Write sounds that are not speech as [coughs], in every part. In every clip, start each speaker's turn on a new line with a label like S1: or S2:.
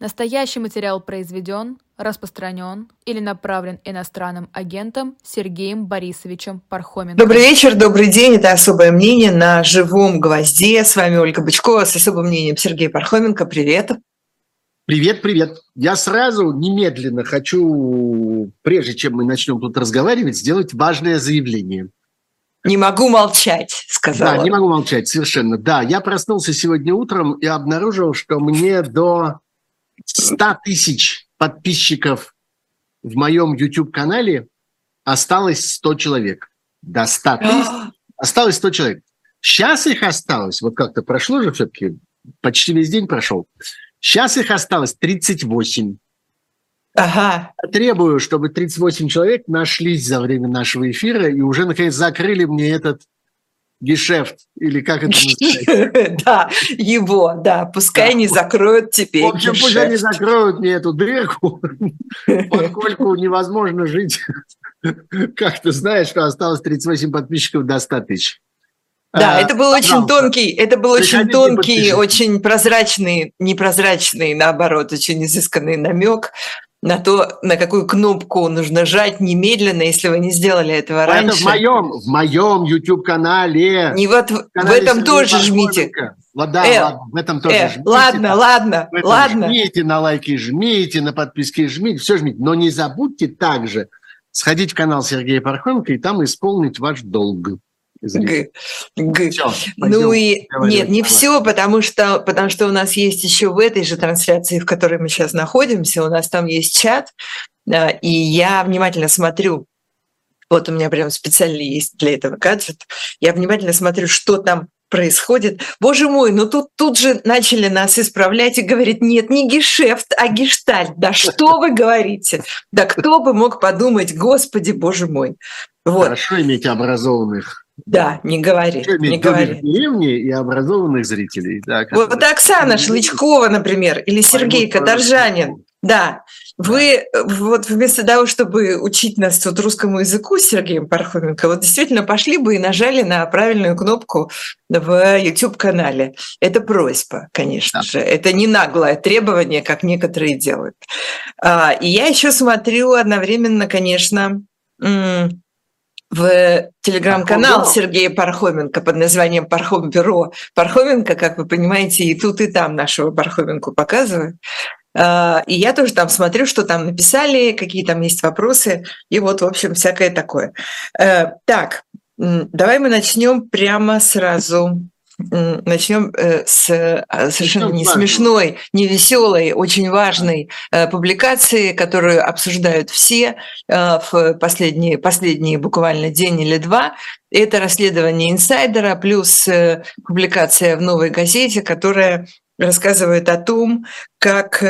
S1: Настоящий материал произведен, распространен или направлен иностранным агентом Сергеем Борисовичем Пархоменко.
S2: Добрый вечер, добрый день. Это «Особое мнение» на живом гвозде. С вами Ольга Бычкова с особым мнением Сергей Пархоменко. Привет.
S3: Привет, привет. Я сразу немедленно хочу, прежде чем мы начнем тут разговаривать, сделать важное заявление.
S2: Не могу молчать, сказала.
S3: Да, не могу молчать, совершенно. Да, я проснулся сегодня утром и обнаружил, что мне до 100 тысяч подписчиков в моем YouTube-канале осталось 100 человек. До 100 тысяч осталось 100 человек. Сейчас их осталось, вот как-то прошло же все-таки, почти весь день прошел. Сейчас их осталось 38.
S2: Ага.
S3: Требую, чтобы 38 человек нашлись за время нашего эфира и уже, наконец, закрыли мне этот гешефт, или как это
S2: называется? [laughs] Да, его, да, пускай не закроют теперь
S3: В общем, пусть они закроют мне эту дырку, [laughs] поскольку невозможно жить. Как ты знаешь, что осталось 38 подписчиков до 100 тысяч.
S2: Да, а, это был очень тонкий, это был очень тонкий, очень прозрачный, непрозрачный, наоборот, очень изысканный намек на то, на какую кнопку нужно жать немедленно, если вы не сделали этого раньше. Это
S3: в моем, в моем YouTube-канале.
S2: Не вот в, этом тоже жмите.
S3: Да, э, ладно, в этом тоже
S2: э, жмите. Ладно, ладно, ладно.
S3: Жмите на лайки, жмите, на подписки жмите, все жмите. Но не забудьте также сходить в канал Сергея Пархоменко и там исполнить ваш долг.
S2: Г. Г. Все, ну и нет, не все, потому что, потому что у нас есть еще в этой же трансляции, в которой мы сейчас находимся, у нас там есть чат, и я внимательно смотрю. Вот у меня прям специально есть для этого гаджет. Я внимательно смотрю, что там происходит. Боже мой, ну тут, тут же начали нас исправлять и говорить, нет, не гешефт, а гештальт. Да что вы говорите? Да кто бы мог подумать, господи, боже мой.
S3: Вот. Хорошо иметь образованных
S2: да, не говори. Не говори.
S3: деревни и образованных зрителей. Да,
S2: вот, вот Оксана Шлычкова, например, или Сергей Каторжанин. Да, вы вот вместо того, чтобы учить нас тут русскому языку с Сергеем Пархоменко, вот действительно пошли бы и нажали на правильную кнопку в YouTube-канале. Это просьба, конечно да. же. Это не наглое требование, как некоторые делают. А, и я еще смотрю одновременно, конечно, в телеграм-канал Сергея Пархоменко под названием Пархом Бюро. Пархоменко, как вы понимаете, и тут, и там нашего Пархоменку показывают. А, и я тоже там смотрю, что там написали, какие там есть вопросы, и вот, в общем, всякое такое. Э, так, давай мы начнем прямо сразу Начнем э, с а, совершенно не смешной, не веселой, очень важной э, публикации, которую обсуждают все э, в последние, последние буквально день или два. Это расследование инсайдера плюс публикация в новой газете, которая рассказывает о том, как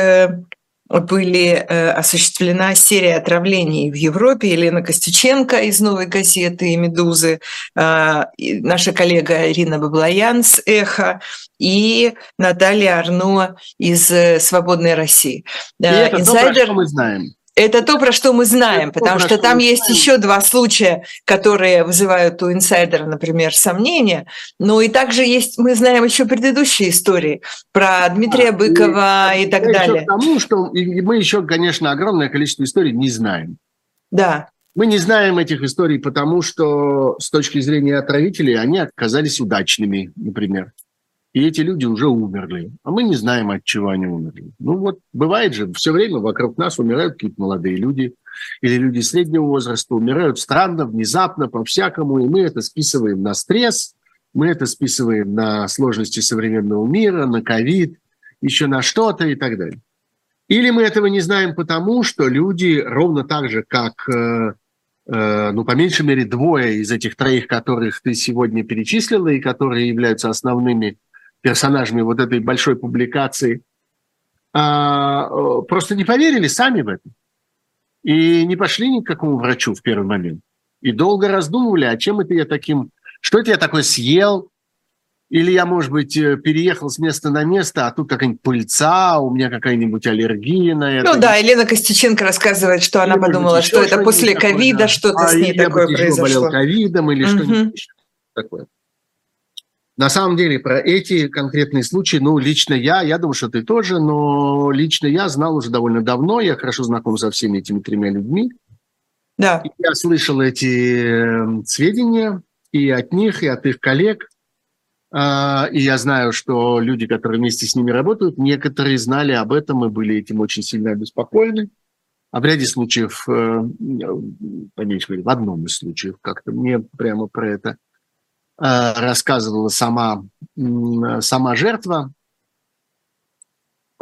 S2: были э, осуществлена серия отравлений в Европе. Елена Костюченко из «Новой газеты» и «Медузы», э, наша коллега Ирина Баблоян с «Эхо» и Наталья Арно из э, «Свободной России».
S3: И это Инсайдер... то, что мы знаем.
S2: Это то, про что мы знаем, это потому то, что там есть знаем. еще два случая, которые вызывают у инсайдера, например, сомнения. Но и также есть, мы знаем еще предыдущие истории про Дмитрия а, Быкова и, и так далее.
S3: Потому что мы еще, конечно, огромное количество историй не знаем.
S2: Да.
S3: Мы не знаем этих историй, потому что с точки зрения отравителей они оказались удачными, например и эти люди уже умерли, а мы не знаем, от чего они умерли. Ну вот бывает же, все время вокруг нас умирают какие-то молодые люди или люди среднего возраста, умирают странно, внезапно, по-всякому, и мы это списываем на стресс, мы это списываем на сложности современного мира, на ковид, еще на что-то и так далее. Или мы этого не знаем потому, что люди ровно так же, как, э, э, ну, по меньшей мере, двое из этих троих, которых ты сегодня перечислила и которые являются основными персонажами вот этой большой публикации, а, просто не поверили сами в это. И не пошли ни к какому врачу в первый момент. И долго раздумывали, а чем это я таким... Что это я такое съел? Или я, может быть, э, переехал с места на место, а тут какая-нибудь пыльца, у меня какая-нибудь аллергия на это.
S2: Ну да, Елена Костюченко рассказывает, что или, она подумала, быть, что это после ковида что-то а, с ней такое произошло.
S3: болел ковидом или угу. что-нибудь такое. На самом деле про эти конкретные случаи, ну, лично я, я думаю, что ты тоже, но лично я знал уже довольно давно, я хорошо знаком со всеми этими тремя людьми. Да. И я слышал эти эм, сведения и от них, и от их коллег. А, и я знаю, что люди, которые вместе с ними работают, некоторые знали об этом и были этим очень сильно обеспокоены. А в ряде случаев, э, по меньшей мере, в одном из случаев, как-то мне прямо про это рассказывала сама, сама жертва.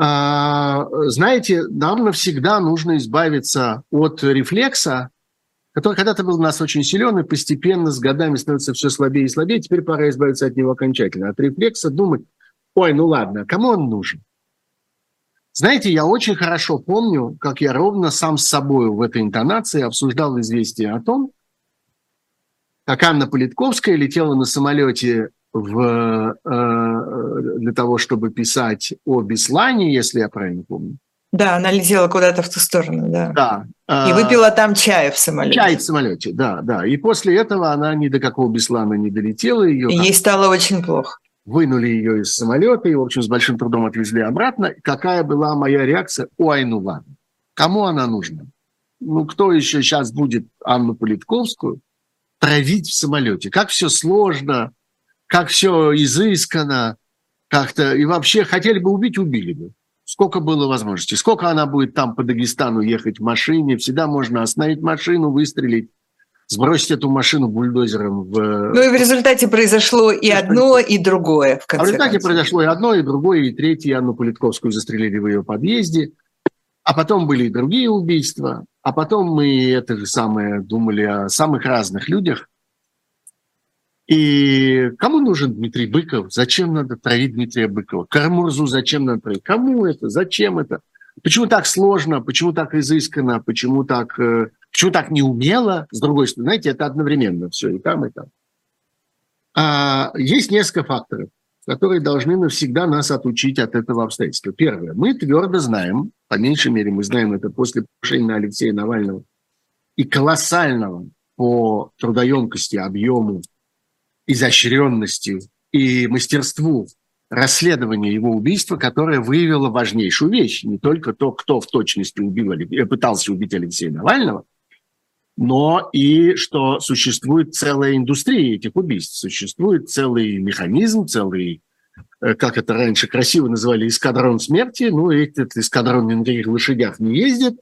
S3: А, знаете, нам навсегда нужно избавиться от рефлекса, который когда-то был у нас очень силен и постепенно с годами становится все слабее и слабее. Теперь пора избавиться от него окончательно. От рефлекса думать, ой, ну ладно, кому он нужен? Знаете, я очень хорошо помню, как я ровно сам с собой в этой интонации обсуждал известие о том, как Анна Политковская летела на самолете в, э, для того, чтобы писать о Беслане, если я правильно помню.
S2: Да, она летела куда-то в ту сторону, да.
S3: Да.
S2: И выпила там чая в самолете.
S3: Чай в самолете, да, да. И после этого она ни до какого Беслана не долетела. Ее
S2: и ей стало очень плохо.
S3: Вынули ее из самолета и, в общем, с большим трудом отвезли обратно. Какая была моя реакция? Ой, ну ладно. Кому она нужна? Ну, кто еще сейчас будет Анну Политковскую травить в самолете. Как все сложно, как все изысканно, как-то. И вообще хотели бы убить, убили бы. Сколько было возможностей. Сколько она будет там по Дагестану ехать в машине. Всегда можно остановить машину, выстрелить, сбросить эту машину бульдозером в...
S2: Ну и в результате произошло и одно, и другое. В, конце
S3: а в результате концов. произошло и одно, и другое, и третье. Анну Политковскую застрелили в ее подъезде. А потом были и другие убийства. А потом мы это же самое думали о самых разных людях. И кому нужен Дмитрий Быков? Зачем надо травить Дмитрия Быкова? Кармурзу зачем надо травить? Кому это? Зачем это? Почему так сложно? Почему так изысканно? Почему так, э, почему так неумело? С другой стороны, знаете, это одновременно все и там, и там. А, есть несколько факторов которые должны навсегда нас отучить от этого обстоятельства. Первое. Мы твердо знаем, по меньшей мере мы знаем это после покушения Алексея Навального и колоссального по трудоемкости, объему, изощренности и мастерству расследования его убийства, которое выявило важнейшую вещь. Не только то, кто в точности убил, э, пытался убить Алексея Навального, но и что существует целая индустрия этих убийств, существует целый механизм, целый, э, как это раньше красиво называли, эскадрон смерти. Ну, этот эскадрон на никаких лошадях не ездит,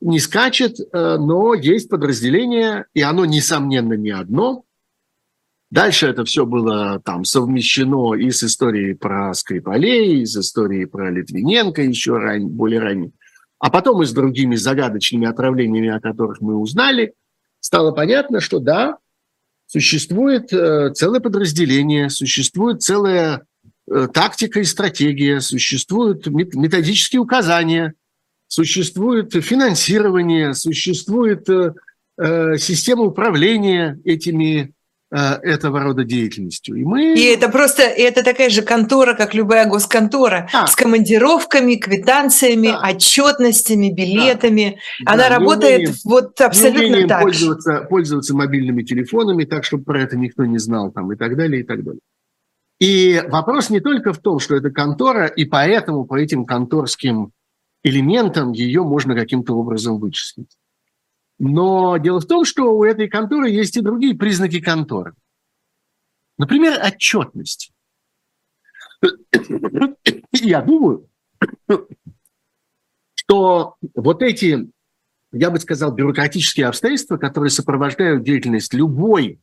S3: не скачет, э, но есть подразделение, и оно, несомненно, не одно. Дальше это все было там совмещено и с историей про Скрипалей, и с историей про Литвиненко еще ран, более ранее. А потом и с другими загадочными отравлениями, о которых мы узнали, стало понятно, что да, существует э, целое подразделение, существует целая э, тактика и стратегия, существуют методические указания, существует финансирование, существует э, система управления этими этого рода деятельностью.
S2: И, мы... и это просто это такая же контора, как любая госконтора, а. с командировками, квитанциями, да. отчетностями, билетами. Да. Она да, работает умеем, вот абсолютно так
S3: пользоваться, же. пользоваться мобильными телефонами так, чтобы про это никто не знал, там, и так далее, и так далее. И вопрос не только в том, что это контора, и поэтому по этим конторским элементам ее можно каким-то образом вычислить. Но дело в том, что у этой конторы есть и другие признаки конторы. Например, отчетность. Я думаю, что вот эти, я бы сказал, бюрократические обстоятельства, которые сопровождают деятельность любой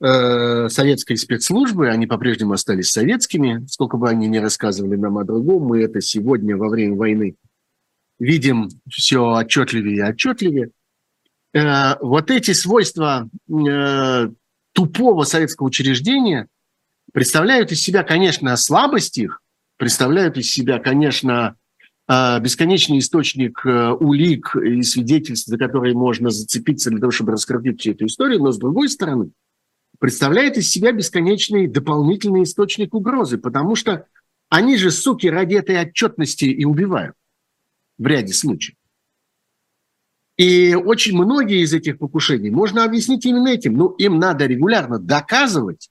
S3: э, советской спецслужбы, они по-прежнему остались советскими, сколько бы они ни рассказывали нам о другом, мы это сегодня во время войны видим все отчетливее и отчетливее. Э, вот эти свойства э, тупого советского учреждения представляют из себя, конечно, слабость их, представляют из себя, конечно, э, бесконечный источник улик и свидетельств, за которые можно зацепиться для того, чтобы раскрутить всю эту историю, но с другой стороны, представляет из себя бесконечный дополнительный источник угрозы, потому что они же, суки, ради этой отчетности и убивают в ряде случаев. И очень многие из этих покушений можно объяснить именно этим. Ну, им надо регулярно доказывать,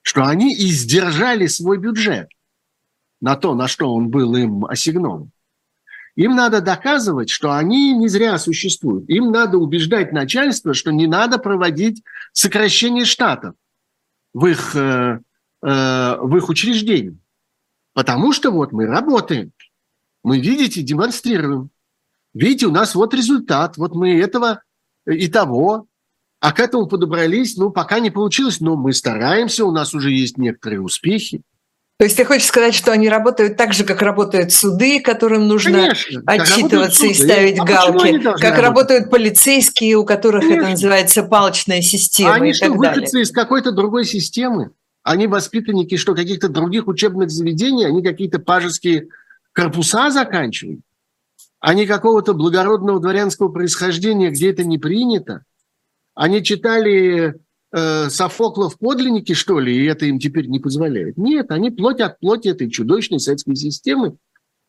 S3: что они издержали свой бюджет на то, на что он был им ассигнован. Им надо доказывать, что они не зря существуют. Им надо убеждать начальство, что не надо проводить сокращение штатов в их, э, э, в их учреждениях. Потому что вот мы работаем. Мы, видите, демонстрируем. Видите, у нас вот результат. Вот мы этого и того. А к этому подобрались, ну, пока не получилось, но мы стараемся, у нас уже есть некоторые успехи.
S2: То есть ты хочешь сказать, что они работают так же, как работают суды, которым нужно Конечно, отчитываться и ставить а галки, как работать? работают полицейские, у которых Конечно. это называется палочная система.
S3: Они
S2: и
S3: что,
S2: так
S3: выходцы из какой-то другой системы? Они воспитанники что, каких-то других учебных заведений? Они какие-то пажеские корпуса заканчивают? Они какого-то благородного дворянского происхождения, где это не принято? Они читали э, Софокла в подлиннике, что ли, и это им теперь не позволяет. Нет, они плоть от плоти этой чудовищной советской системы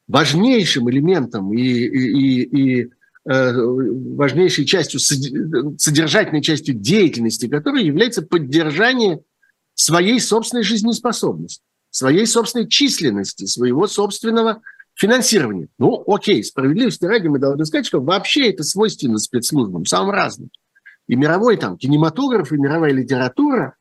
S3: важнейшим элементом и, и, и, и э, важнейшей частью, содержательной частью деятельности, которой является поддержание своей собственной жизнеспособности, своей собственной численности, своего собственного финансирования. Ну, окей, справедливости ради мы должны сказать, что вообще это свойственно спецслужбам, самым разным и мировой там кинематограф, и мировая литература,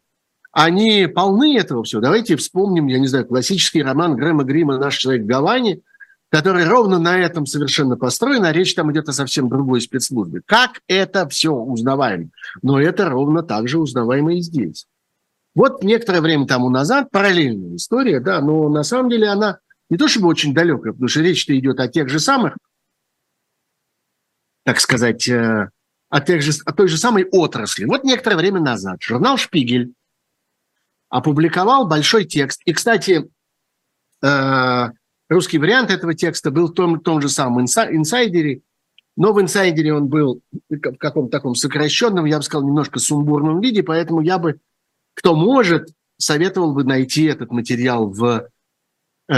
S3: они полны этого всего. Давайте вспомним, я не знаю, классический роман Грэма Грима «Наш человек в Гаване», который ровно на этом совершенно построен, а речь там идет о совсем другой спецслужбе. Как это все узнаваемо? Но это ровно так же узнаваемо и здесь. Вот некоторое время тому назад параллельная история, да, но на самом деле она не то чтобы очень далекая, потому что речь-то идет о тех же самых, так сказать, э, о, тех же, о той же самой отрасли. Вот некоторое время назад журнал «Шпигель» опубликовал большой текст. И, кстати, э, русский вариант этого текста был в том, том же самом инсайдере, но в инсайдере он был в каком-то таком сокращенном, я бы сказал, немножко сумбурном виде, поэтому я бы, кто может, советовал бы найти этот материал в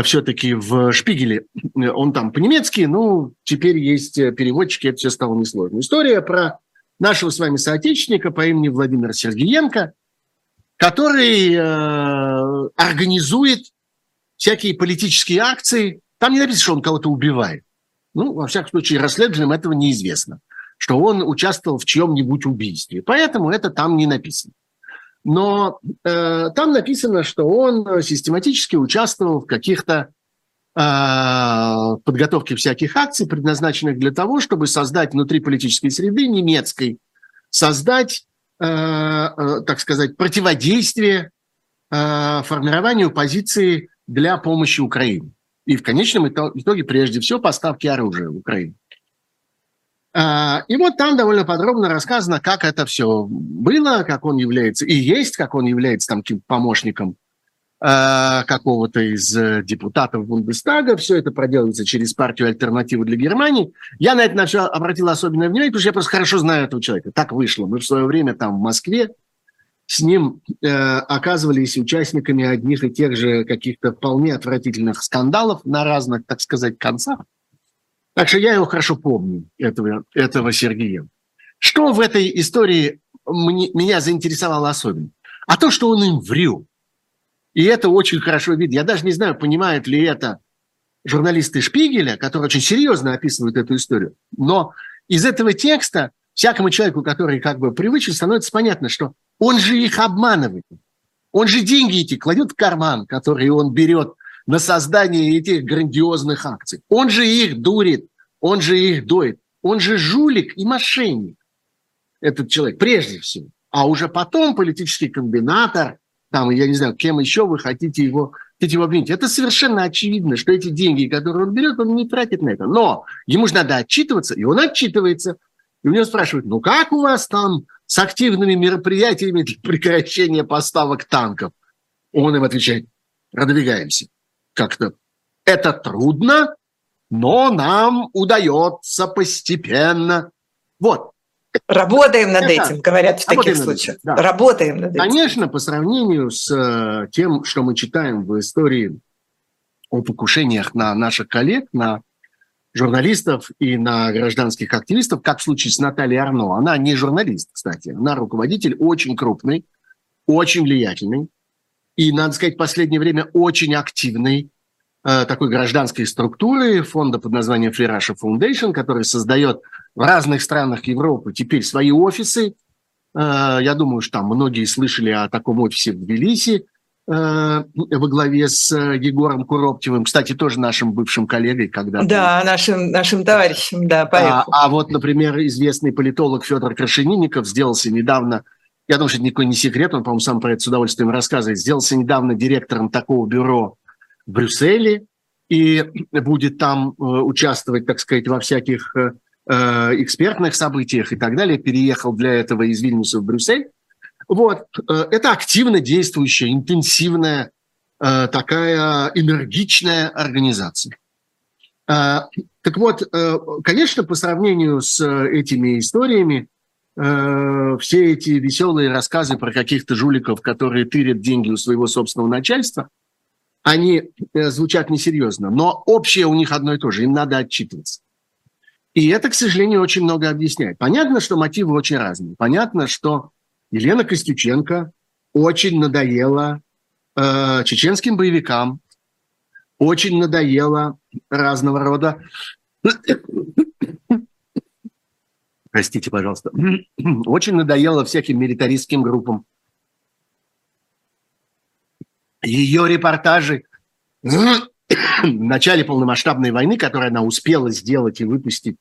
S3: все-таки в Шпигеле. Он там по-немецки, ну, теперь есть переводчики, это все стало несложно. История про нашего с вами соотечественника по имени Владимир Сергеенко, который э, организует всякие политические акции. Там не написано, что он кого-то убивает. Ну, во всяком случае, расследователям этого неизвестно, что он участвовал в чьем-нибудь убийстве. Поэтому это там не написано. Но э, там написано, что он систематически участвовал в каких-то а, подготовки всяких акций, предназначенных для того, чтобы создать внутри политической среды немецкой, создать, э, э, так сказать, противодействие э, формированию позиции для помощи Украине. И в конечном итоге, прежде всего, поставки оружия в Украину. А, и вот там довольно подробно рассказано, как это все было, как он является, и есть, как он является там помощником Э, какого-то из э, депутатов Бундестага. Все это проделывается через партию «Альтернативу для Германии». Я на это на все обратил особенное внимание, потому что я просто хорошо знаю этого человека. Так вышло. Мы в свое время там в Москве с ним э, оказывались участниками одних и тех же каких-то вполне отвратительных скандалов на разных, так сказать, концах. Так что я его хорошо помню, этого, этого Сергея. Что в этой истории мне, меня заинтересовало особенно? А то, что он им врет. И это очень хорошо видно. Я даже не знаю, понимают ли это журналисты Шпигеля, которые очень серьезно описывают эту историю. Но из этого текста всякому человеку, который как бы привычен, становится понятно, что он же их обманывает. Он же деньги эти кладет в карман, которые он берет на создание этих грандиозных акций. Он же их дурит, он же их доит. Он же жулик и мошенник, этот человек, прежде всего. А уже потом политический комбинатор – там, я не знаю, кем еще вы хотите его, хотите его обвинить. Это совершенно очевидно, что эти деньги, которые он берет, он не тратит на это. Но ему же надо отчитываться, и он отчитывается. И у него спрашивают, ну как у вас там с активными мероприятиями для прекращения поставок танков? Он им отвечает, продвигаемся. Как-то это трудно, но нам удается постепенно. Вот,
S2: Работаем над это, этим, говорят в таких случаях. да. Работаем над
S3: этим. Конечно, по сравнению с э, тем, что мы читаем в истории о покушениях на наших коллег, на журналистов и на гражданских активистов, как в случае с Натальей Арно. Она не журналист, кстати, она руководитель очень крупный, очень влиятельный, и, надо сказать, в последнее время очень активной э, такой гражданской структуры фонда под названием Free Russia Foundation, который создает в разных странах Европы теперь свои офисы. Э, я думаю, что там многие слышали о таком офисе в Тбилиси э, во главе с Егором Куроптевым, кстати, тоже нашим бывшим коллегой когда
S2: Да, нашим, нашим товарищем, да,
S3: А, а вот, например, известный политолог Федор Крашенинников сделался недавно я думаю, что это никакой не секрет, он, по-моему, сам про это с удовольствием рассказывает, сделался недавно директором такого бюро в Брюсселе и будет там э, участвовать, так сказать, во всяких э, э, экспертных событиях и так далее, переехал для этого из Вильнюса в Брюссель. Вот, это активно действующая, интенсивная, такая энергичная организация. Так вот, конечно, по сравнению с этими историями, Э, все эти веселые рассказы про каких-то жуликов, которые тырят деньги у своего собственного начальства, они э, звучат несерьезно. Но общее у них одно и то же, им надо отчитываться. И это, к сожалению, очень много объясняет. Понятно, что мотивы очень разные. Понятно, что Елена Костюченко очень надоела э, чеченским боевикам, очень надоела разного рода простите, пожалуйста, [clears throat] очень надоело всяким милитаристским группам. Ее репортажи [clears throat] в начале полномасштабной войны, которые она успела сделать и выпустить,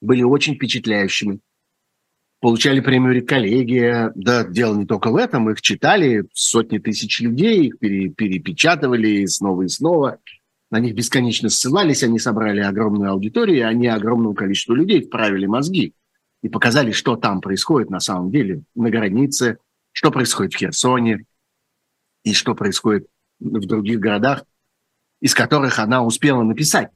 S3: были очень впечатляющими. Получали премию «Реколлегия». Да, дело не только в этом. Их читали сотни тысяч людей, их перепечатывали снова и снова. На них бесконечно ссылались, они собрали огромную аудиторию, они огромному количеству людей вправили мозги и показали, что там происходит на самом деле на границе, что происходит в Херсоне и что происходит в других городах, из которых она успела написать.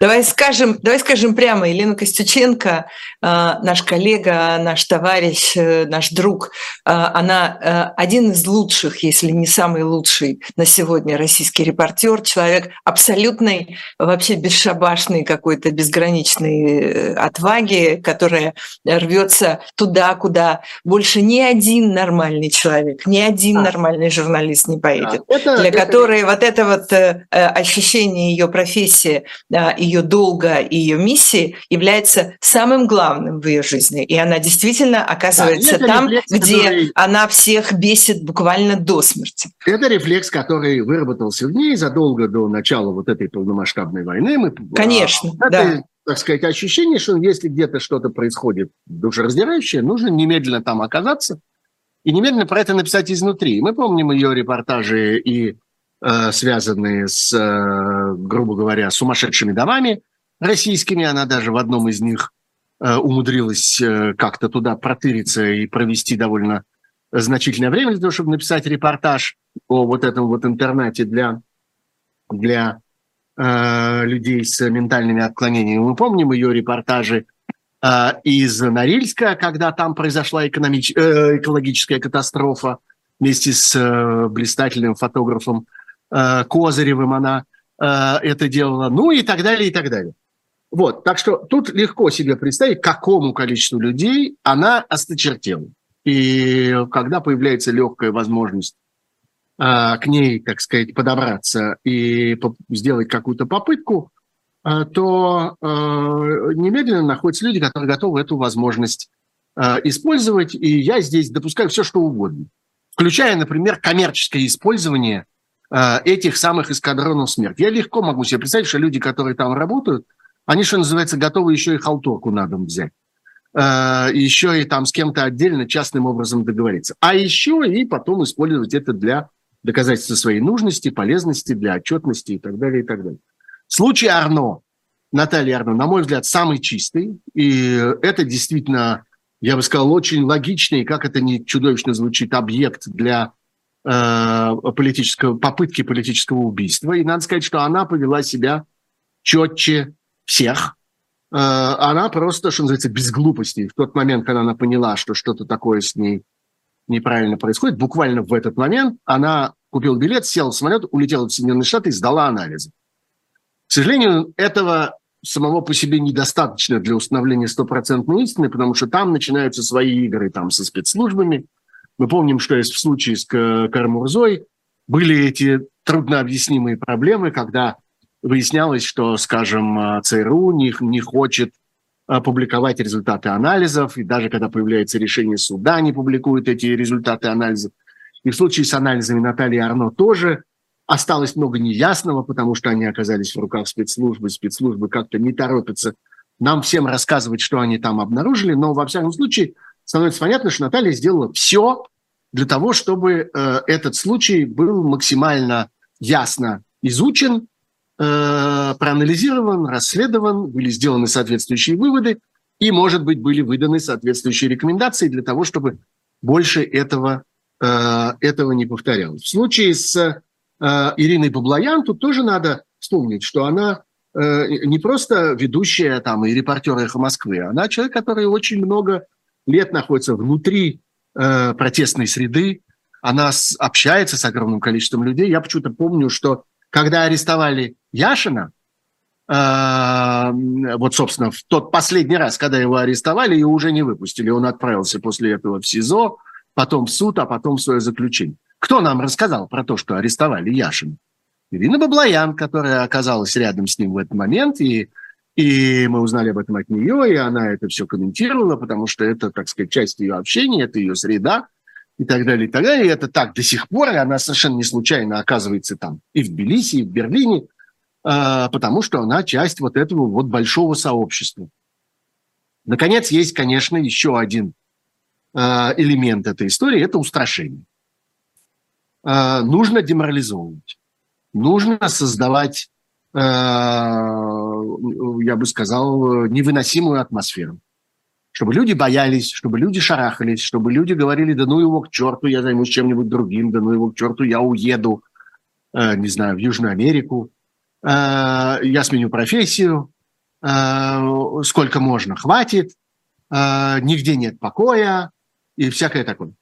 S2: Давай скажем, давай скажем прямо, Елена Костюченко, а, наш коллега, наш товарищ, э, наш друг, а, она э, один из лучших, если не самый лучший на сегодня российский репортер, человек абсолютной, вообще бесшабашной какой-то безграничной э, отваги, которая рвется туда, куда больше ни один нормальный человек, ни один а. нормальный журналист не поедет. Это, для это... которой вот это вот ощущение ее профессии, ее долга и ее миссии является самым главным в ее жизни. И она действительно оказывается да, там, рефлекс, где который... она всех бесит буквально до смерти.
S3: Это рефлекс, который выработался в ней задолго до начала вот этой полномасштабной войны. Мы,
S2: Конечно,
S3: а, да. Это, так сказать, ощущение, что если где-то что-то происходит душераздирающее, нужно немедленно там оказаться и немедленно про это написать изнутри. Мы помним ее репортажи и связанные с, э, грубо говоря, сумасшедшими домами российскими. Она даже в одном из них э, умудрилась как-то туда протыриться и провести довольно значительное время для того, чтобы написать репортаж о вот этом вот интернате для, для э, людей с ментальными отклонениями. Мы помним ее репортажи э, из Норильска, когда там произошла экономич... э, экологическая катастрофа вместе с э, блистательным фотографом Э, Козыревым она э, это делала, ну и так далее, и так далее. Вот, так что тут легко себе представить, какому количеству людей она осточертела. И когда появляется легкая возможность э, к ней, так сказать, подобраться и сделать какую-то попытку, то немедленно находятся люди, которые готовы эту возможность использовать. И я здесь допускаю все, что угодно, включая, например, коммерческое использование Э, этих самых эскадронов смерти. Я легко могу себе представить, что люди, которые там работают, они, что называется, готовы еще и халтурку на дом взять. Э, еще и там с кем-то отдельно частным образом договориться. А еще и потом использовать это для доказательства своей нужности, полезности, для отчетности и так далее, и так далее. Случай Арно, Наталья Арно, на мой взгляд, самый чистый. И это действительно, я бы сказал, очень логичный, как это не чудовищно звучит, объект для Э, политического, попытки политического убийства. И надо сказать, что она повела себя четче всех. Э, она просто, что называется, без глупостей. В тот момент, когда она поняла, что что-то такое с ней неправильно происходит, буквально в этот момент она купила билет, села в самолет, улетела в Соединенные Штаты и сдала анализы. К сожалению, этого самого по себе недостаточно для установления стопроцентной истины, потому что там начинаются свои игры там, со спецслужбами – мы помним, что в случае с Кармурзой, были эти труднообъяснимые проблемы, когда выяснялось, что, скажем, ЦРУ не, не хочет публиковать результаты анализов, и даже когда появляется решение суда, не публикуют эти результаты анализов. И в случае с анализами Натальи Арно тоже осталось много неясного, потому что они оказались в руках спецслужбы, спецслужбы как-то не торопятся нам всем рассказывать, что они там обнаружили, но во всяком случае становится понятно, что Наталья сделала все для того, чтобы э, этот случай был максимально ясно изучен, э, проанализирован, расследован, были сделаны соответствующие выводы и, может быть, были выданы соответствующие рекомендации для того, чтобы больше этого, э, этого не повторялось. В случае с э, Ириной Баблоян тут тоже надо вспомнить, что она Э, не просто ведущая там и репортер «Эхо Москвы», она человек, который очень много лет находится внутри э, протестной среды, она с, общается с огромным количеством людей. Я почему-то помню, что когда арестовали Яшина, э, вот, собственно, в тот последний раз, когда его арестовали и уже не выпустили, он отправился после этого в СИЗО, потом в суд, а потом в свое заключение. Кто нам рассказал про то, что арестовали Яшина? Ирина Баблоян, которая оказалась рядом с ним в этот момент, и, и мы узнали об этом от нее, и она это все комментировала, потому что это, так сказать, часть ее общения, это ее среда, и так далее, и так далее. И это так до сих пор, и она совершенно не случайно оказывается там и в Тбилиси, и в Берлине, а, потому что она часть вот этого вот большого сообщества. Наконец, есть, конечно, еще один а, элемент этой истории – это устрашение. А, нужно деморализовывать нужно создавать, я бы сказал, невыносимую атмосферу. Чтобы люди боялись, чтобы люди шарахались, чтобы люди говорили, да ну его к черту, я займусь чем-нибудь другим, да ну его к черту, я уеду, э, не знаю, в Южную Америку, э, я сменю профессию, сколько можно, хватит, нигде нет покоя и всякое такое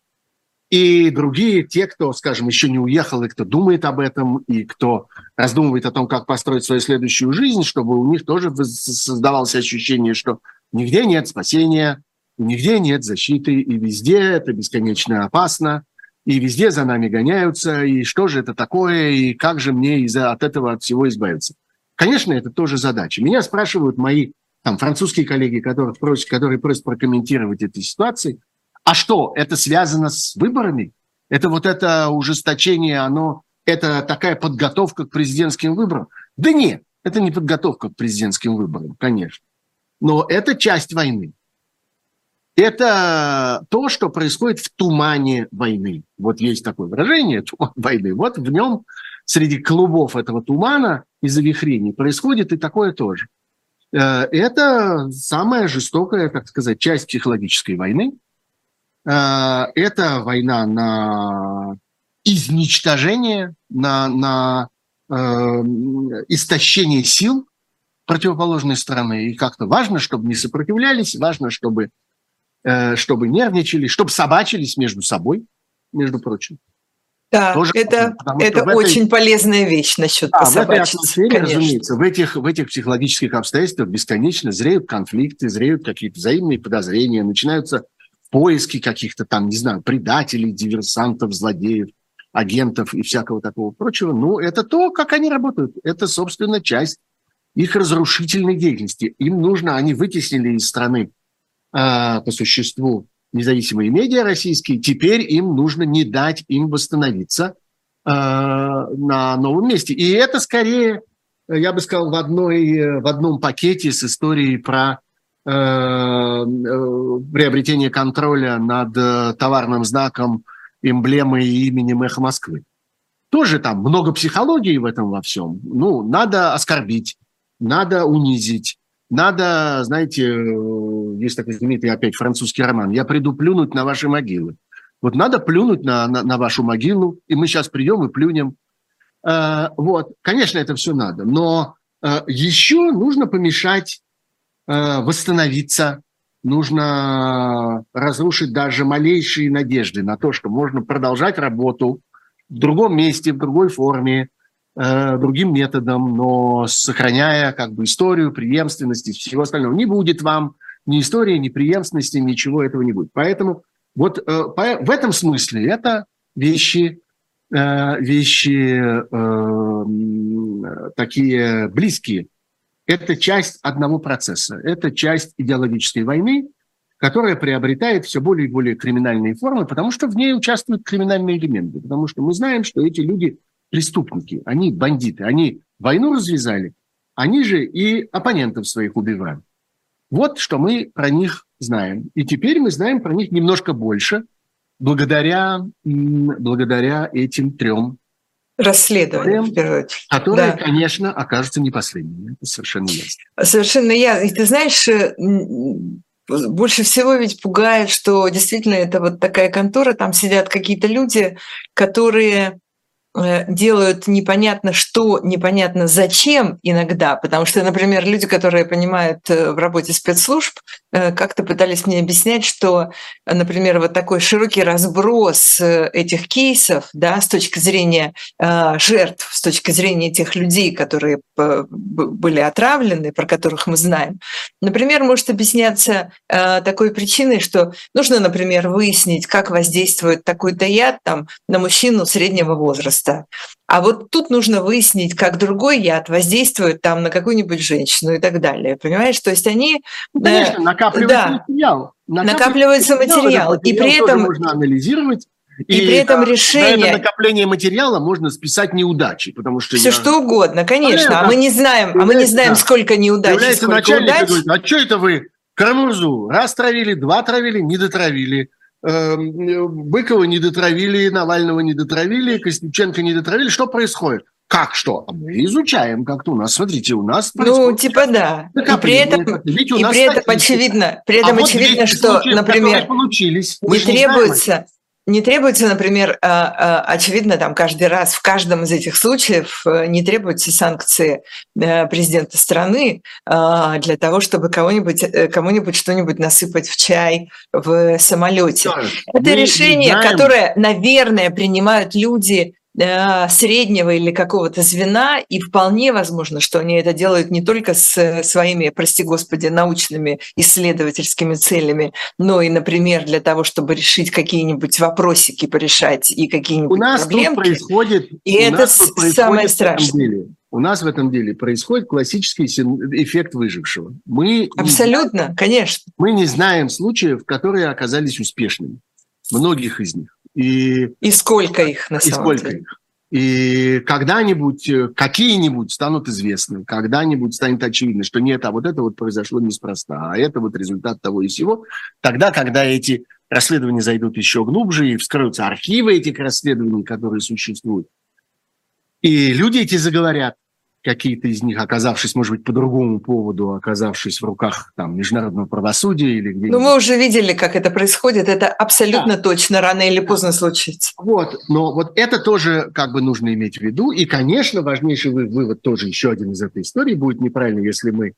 S3: и другие, те, кто, скажем, еще не уехал, и кто думает об этом, и кто раздумывает о том, как построить свою следующую жизнь, чтобы у них тоже создавалось ощущение, что нигде нет спасения, нигде нет защиты, и везде это бесконечно опасно, и везде за нами гоняются, и что же это такое, и как же мне из от этого от всего избавиться. Конечно, это тоже задача. Меня спрашивают мои там, французские коллеги, которых просят, которые просят прокомментировать эти ситуации – а что, это связано с выборами? Это вот это ужесточение, оно, это такая подготовка к президентским выборам? Да нет, это не подготовка к президентским выборам, конечно. Но это часть войны. Это то, что происходит в тумане войны. Вот есть такое выражение, туман войны. Вот в нем среди клубов этого тумана и завихрений происходит и такое тоже. Э, это самая жестокая, так сказать, часть психологической войны – это война на изничтожение, на, на э, истощение сил противоположной стороны. И как-то важно, чтобы не сопротивлялись, важно, чтобы, э, чтобы нервничали, чтобы собачились между собой, между прочим.
S2: Да, Тоже это, это очень этой, полезная вещь насчет да, пособачиться, в этой
S3: разумеется, в этих, в этих психологических обстоятельствах бесконечно зреют конфликты, зреют какие-то взаимные подозрения, начинаются поиски каких-то там, не знаю, предателей, диверсантов, злодеев, агентов и всякого такого прочего. Ну, это то, как они работают. Это, собственно, часть их разрушительной деятельности. Им нужно, они вытеснили из страны э, по существу независимые медиа российские, теперь им нужно не дать им восстановиться э, на новом месте. И это скорее, я бы сказал, в, одной, в одном пакете с историей про приобретение контроля над э, товарным знаком, эмблемой и именем «Эхо Москвы». Тоже там много психологии в этом во всем. Ну, надо оскорбить, надо унизить, надо, знаете, есть такой знаменитый опять французский роман «Я приду плюнуть на ваши могилы». Вот надо плюнуть на, на, на вашу могилу, и мы сейчас придем и плюнем. Э, вот, конечно, это все надо, но э, еще нужно помешать Э, восстановиться, нужно разрушить даже малейшие надежды на то, что можно продолжать работу в другом месте, в другой форме, э, другим методом, но сохраняя как бы историю, преемственность и всего остального. Не будет вам ни истории, ни преемственности, ничего этого не будет. Поэтому вот э, в этом смысле это вещи э, вещи э, такие близкие. Это часть одного процесса, это часть идеологической войны, которая приобретает все более и более криминальные формы, потому что в ней участвуют криминальные элементы, потому что мы знаем, что эти люди преступники, они бандиты, они войну развязали, они же и оппонентов своих убивают. Вот что мы про них знаем. И теперь мы знаем про них немножко больше, благодаря, благодаря этим трем первую очередь. Которые, да. конечно, окажутся не последними. Это совершенно ясно.
S2: Совершенно ясно. И ты знаешь, э, больше всего ведь пугает, что действительно это вот такая контора, там сидят какие-то люди, которые делают непонятно что, непонятно зачем иногда, потому что, например, люди, которые понимают э, в работе спецслужб, э, как-то пытались мне объяснять, что, например, вот такой широкий разброс этих кейсов, да, с точки зрения жертв, с точки зрения тех людей, которые были отравлены, про которых мы знаем, например, может объясняться такой причиной, что нужно, например, выяснить, как воздействует такой-то яд там, на мужчину среднего возраста возраста. А вот тут нужно выяснить, как другой яд воздействует там на какую-нибудь женщину и так далее. Понимаешь? То есть они...
S3: Ну, конечно, накапливается да, материал.
S2: Накапливается материал. материал. И при этом...
S3: Можно анализировать.
S2: И, и при этом решение...
S3: На это накопление материала можно списать неудачи, потому что...
S2: Все я... что угодно, конечно. А, а мы не знаем, а мы не знаем, сколько неудач,
S3: Появляется
S2: сколько
S3: начальник
S2: удач.
S3: говорит, а что это вы Карамурзу раз травили, два травили, не дотравили. Эм, Быкова не дотравили, Навального не дотравили, Костюченко не дотравили. Что происходит? Как что? А мы изучаем как-то у нас. Смотрите, у нас
S2: Ну, типа да. И при этом, ведь и при этом очевидно, при этом а очевидно, вот что, случаев, например,
S3: получились.
S2: не требуется, не требуется, например, а, а, очевидно, там каждый раз в каждом из этих случаев э, не требуются санкции э, президента страны для того, чтобы кого-нибудь, э, кому-нибудь что-нибудь насыпать в чай в самолете. Это решение, которое, наверное, принимают люди Э, среднего или какого-то звена, и вполне возможно, что они это делают не только с своими, прости господи, научными исследовательскими целями, но и, например, для того, чтобы решить какие-нибудь вопросики порешать и какие-нибудь
S3: у нас
S2: проблемки.
S3: Тут происходит,
S2: и это самое страшное.
S3: У нас в этом деле происходит классический эффект выжившего. Мы
S2: Абсолютно,
S3: не,
S2: конечно.
S3: Мы не знаем случаев, которые оказались успешными. Многих из них.
S2: И, и сколько их на самом
S3: и сколько деле? Их. И когда-нибудь э, какие-нибудь станут известны, когда-нибудь станет очевидно, что нет, а вот это вот произошло неспроста, а это вот результат того и всего. Тогда, когда эти расследования зайдут еще глубже и вскроются архивы этих расследований, которые существуют, и люди эти заговорят, какие-то из них, оказавшись, может быть, по другому поводу, оказавшись в руках там, международного правосудия или где
S2: Ну, мы уже видели, как это происходит. Это абсолютно да. точно рано или поздно случится.
S3: Вот, но вот это тоже как бы нужно иметь в виду. И, конечно, важнейший вывод тоже еще один из этой истории будет неправильно, если мы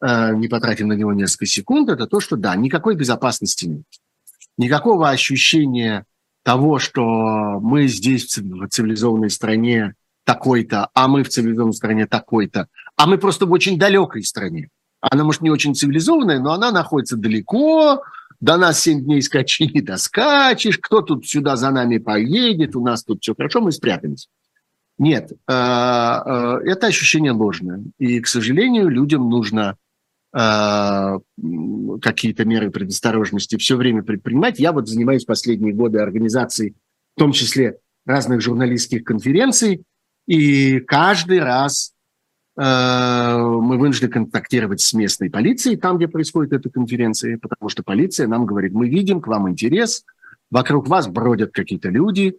S3: э, не потратим на него несколько секунд. Это то, что да, никакой безопасности нет. Никакого ощущения того, что мы здесь в цивилизованной стране такой-то, а мы в цивилизованной стране такой-то, а мы просто в очень далекой стране. Она, может, не очень цивилизованная, но она находится далеко, до нас 7 дней скачи не доскачешь, кто тут сюда за нами поедет, у нас тут все хорошо, мы спрятаемся. Нет, э, э, это ощущение ложное. И, к сожалению, людям нужно э, какие-то меры предосторожности все время предпринимать. Я вот занимаюсь последние годы организацией, в том числе разных журналистских конференций, и каждый раз э, мы вынуждены контактировать с местной полицией, там, где происходит эта конференция, потому что полиция нам говорит, мы видим к вам интерес, вокруг вас бродят какие-то люди,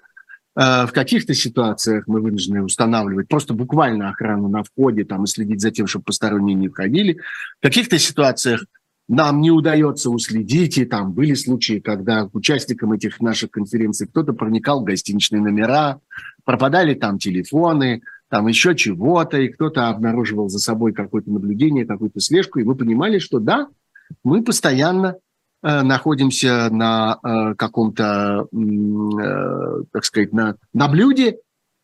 S3: э, в каких-то ситуациях мы вынуждены устанавливать просто буквально охрану на входе там, и следить за тем, чтобы посторонние не входили. В каких-то ситуациях нам не удается уследить, и там были случаи, когда участникам этих наших конференций кто-то проникал в гостиничные номера, пропадали там телефоны, там еще чего-то, и кто-то обнаруживал за собой какое-то наблюдение, какую-то слежку, и вы понимали, что да, мы постоянно э, находимся на э, каком-то, э, так сказать, на, на блюде,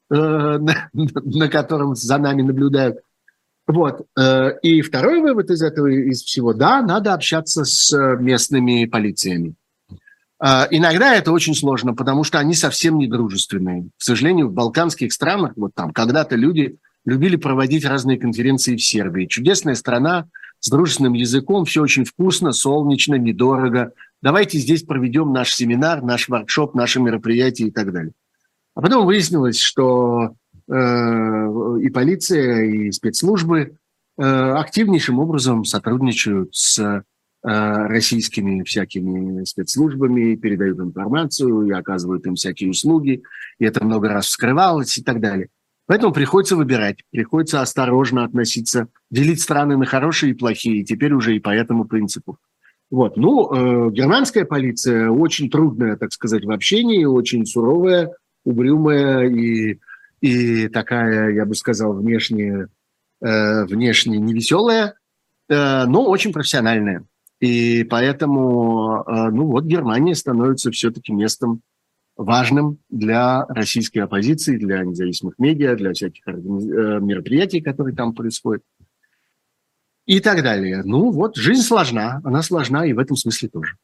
S3: э, [laughs] на, на котором за нами наблюдают. Вот. Э, и второй вывод из этого, из всего, да, надо общаться с местными полициями. А, иногда это очень сложно, потому что они совсем не дружественные. К сожалению, в балканских странах, вот там когда-то люди любили проводить разные конференции в Сербии. Чудесная страна с дружественным языком, все очень вкусно, солнечно, недорого. Давайте здесь проведем наш семинар, наш воркшоп, наше мероприятие и так далее. А потом выяснилось, что э, и полиция, и спецслужбы э, активнейшим образом сотрудничают с Э, российскими всякими спецслужбами, передают информацию и оказывают им всякие услуги, и это много раз вскрывалось и так далее. Поэтому приходится выбирать, приходится осторожно относиться, делить страны на хорошие и плохие, теперь уже и по этому принципу. Вот. Ну, э, германская полиция очень трудная, так сказать, в общении, очень суровая, угрюмая и, и такая, я бы сказал, внешне, э, внешне невеселая, э, но очень профессиональная. И поэтому, э, ну вот, Германия становится все-таки местом важным для российской оппозиции, для независимых медиа, для всяких э, мероприятий, которые там происходят и так далее. Ну вот, жизнь сложна, она сложна и в этом смысле тоже.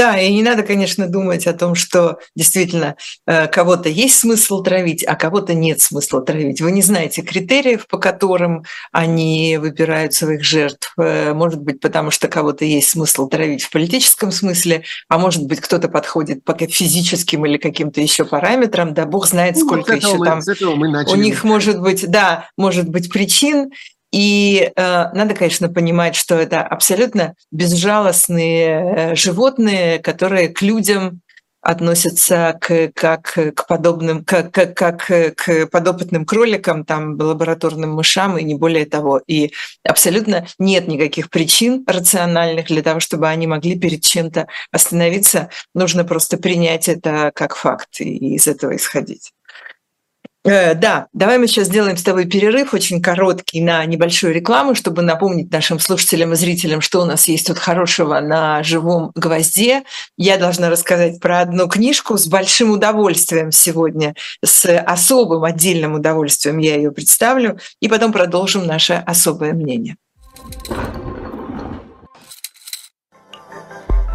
S2: Да, и не надо, конечно, думать о том, что действительно э, кого-то есть смысл травить, а кого-то нет смысла травить. Вы не знаете критериев, по которым они выбирают своих жертв. Э, может быть, потому что кого-то есть смысл травить в политическом смысле, а может быть, кто-то подходит по физическим или каким-то еще параметрам. Да, бог знает, ну, сколько еще мы, там у них может быть, да, может быть причин. И э, надо, конечно, понимать, что это абсолютно безжалостные э, животные, которые к людям относятся к, как к подобным, как, как, как к подопытным кроликам, там, лабораторным мышам и не более того. И абсолютно нет никаких причин рациональных для того, чтобы они могли перед чем-то остановиться. Нужно просто принять это как факт и из этого исходить. Э, да, давай мы сейчас сделаем с тобой перерыв очень короткий на небольшую рекламу, чтобы напомнить нашим слушателям и зрителям, что у нас есть тут хорошего на живом гвозде. Я должна рассказать про одну книжку с большим удовольствием сегодня, с особым отдельным удовольствием я ее представлю, и потом продолжим наше особое мнение.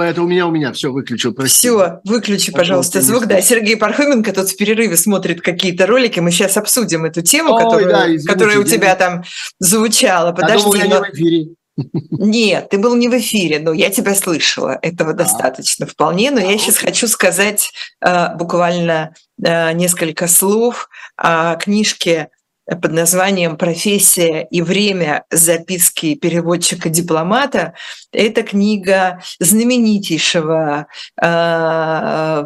S3: Это у меня, у меня, все, выключил.
S2: Все, выключи, пожалуйста, звук. Да, Сергей Пархоменко тут в перерыве смотрит какие-то ролики. Мы сейчас обсудим эту тему, Ой, которую, да, извините, которая у тебя там звучала. Подожди, думал, я но... не в эфире. Нет, ты был не в эфире, но я тебя слышала. Этого а. достаточно вполне. Но а, я сейчас хочу сказать э, буквально э, несколько слов о книжке под названием «Профессия и время. Записки переводчика-дипломата». Это книга знаменитейшего, э,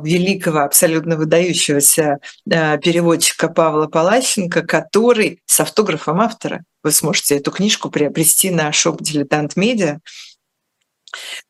S2: великого, абсолютно выдающегося э, переводчика Павла Палащенко, который с автографом автора. Вы сможете эту книжку приобрести на шоп «Дилетант Медиа».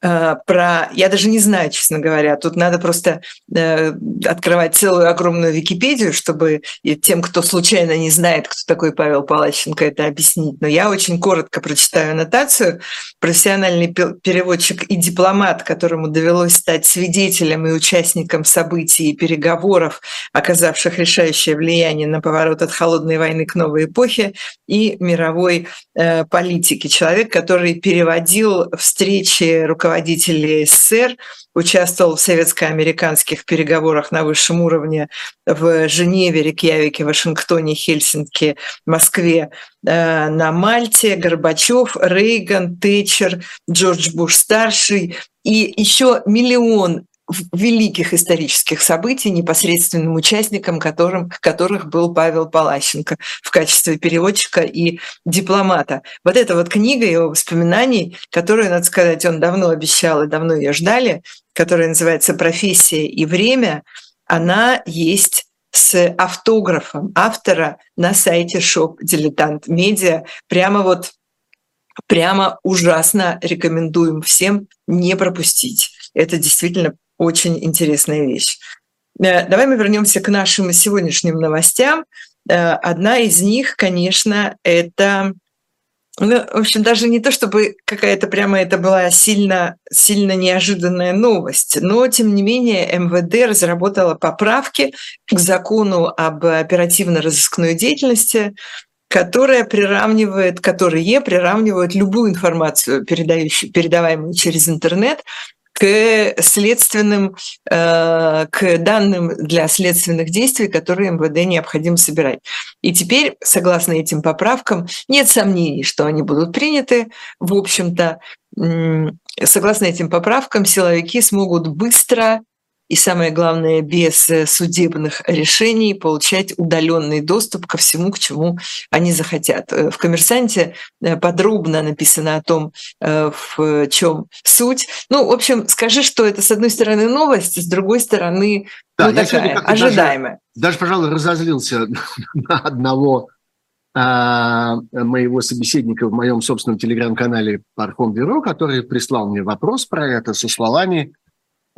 S2: Э, про... Я даже не знаю, честно говоря. Тут надо просто э, открывать целую огромную Википедию, чтобы тем, кто случайно не знает, кто такой Павел Палащенко, это объяснить. Но я очень коротко прочитаю аннотацию. Профессиональный переводчик и дипломат, которому довелось стать свидетелем и участником событий и переговоров, оказавших решающее влияние на поворот от холодной войны к новой эпохе и мировой э, политики. Человек, который переводил встречи руководителей СССР, участвовал в советско-американских переговорах на высшем уровне в Женеве, Рикьявике, Вашингтоне, Хельсинки, Москве, э, на Мальте, Горбачев, Рейган, Тэтчер, Джордж Буш-старший и еще миллион великих исторических событий, непосредственным участником которым, которых был Павел Палащенко в качестве переводчика и дипломата. Вот эта вот книга его воспоминаний, которую, надо сказать, он давно обещал и давно ее ждали, которая называется «Профессия и время», она есть с автографом автора на сайте Shop Дилетант Медиа. Прямо вот прямо ужасно рекомендуем всем не пропустить. Это действительно очень интересная вещь. Э, давай мы вернемся к нашим сегодняшним новостям. Э, одна из них, конечно, это ну, в общем, даже не то, чтобы какая-то прямо это была сильно, сильно неожиданная новость, но, тем не менее, МВД разработала поправки к закону об оперативно-розыскной деятельности, которая приравнивает, которые приравнивают любую информацию, передающую, передаваемую через интернет, к следственным, э, к данным для следственных действий, которые МВД необходимо собирать. И теперь, согласно этим поправкам, нет сомнений, что они будут приняты. В общем-то, согласно этим поправкам, силовики смогут быстро и самое главное, без э, судебных решений получать удаленный доступ ко всему, к чему они захотят. Э, в «Коммерсанте» э, подробно написано о том, в чем суть. Ну, в общем, скажи, что это, с одной стороны, новость, с другой стороны, да, ну, такая, ожидаемая.
S3: Даже, даже, пожалуй, разозлился [laughs] на одного а, моего собеседника в моем собственном телеграм-канале Парком Бюро, который прислал мне вопрос про это со словами –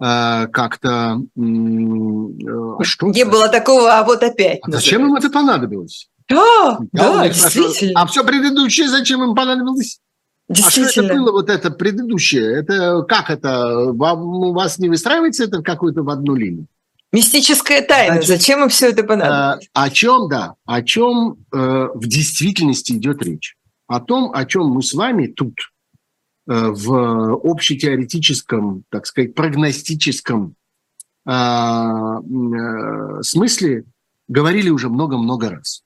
S3: как-то...
S2: Э, что Не было такого, а вот опять.
S3: А зачем им это понадобилось?
S2: Да, да, да действительно.
S3: А все предыдущее зачем им понадобилось? Действительно. А что это было вот это предыдущее? Это как это? Вам, у вас не выстраивается это в какую-то в одну линию?
S2: Мистическая тайна. Значит, зачем им все это понадобилось?
S3: Э, о чем, да, о чем э, в действительности идет речь? О том, о чем мы с вами тут Э, в общетеоретическом, так сказать, прогностическом а, э, смысле говорили уже много-много раз.